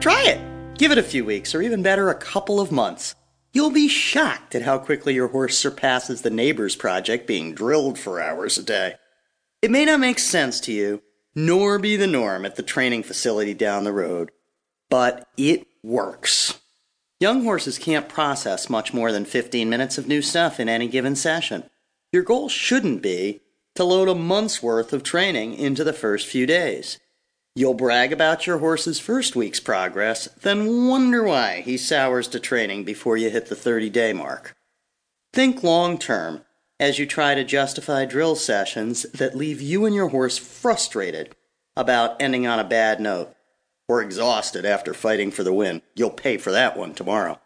Try it. Give it a few weeks, or even better, a couple of months. You'll be shocked at how quickly your horse surpasses the neighbor's project being drilled for hours a day. It may not make sense to you, nor be the norm at the training facility down the road, but it works. Young horses can't process much more than 15 minutes of new stuff in any given session. Your goal shouldn't be to load a month's worth of training into the first few days. You'll brag about your horse's first week's progress, then wonder why he sours to training before you hit the 30 day mark. Think long term as you try to justify drill sessions that leave you and your horse frustrated about ending on a bad note or exhausted after fighting for the win. You'll pay for that one tomorrow.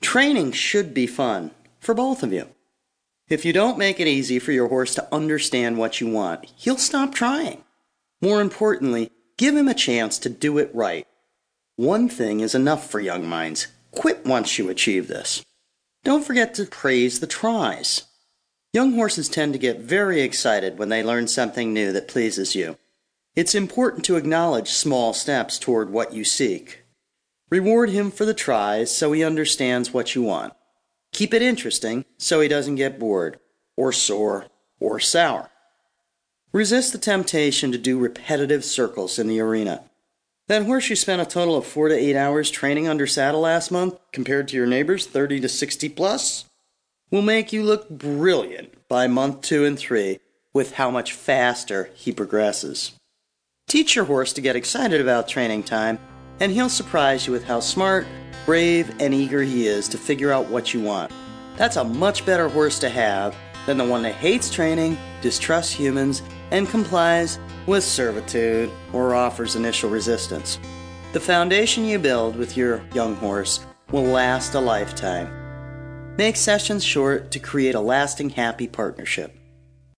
Training should be fun for both of you. If you don't make it easy for your horse to understand what you want, he'll stop trying. More importantly, give him a chance to do it right. One thing is enough for young minds. Quit once you achieve this. Don't forget to praise the tries. Young horses tend to get very excited when they learn something new that pleases you. It's important to acknowledge small steps toward what you seek. Reward him for the tries so he understands what you want. Keep it interesting so he doesn't get bored, or sore, or sour. Resist the temptation to do repetitive circles in the arena. That you spent a total of four to eight hours training under saddle last month, compared to your neighbors 30 to 60 plus, will make you look brilliant by month two and three with how much faster he progresses. Teach your horse to get excited about training time, and he'll surprise you with how smart, brave, and eager he is to figure out what you want. That's a much better horse to have than the one that hates training, distrusts humans, and complies with servitude or offers initial resistance. The foundation you build with your young horse will last a lifetime. Make sessions short to create a lasting happy partnership.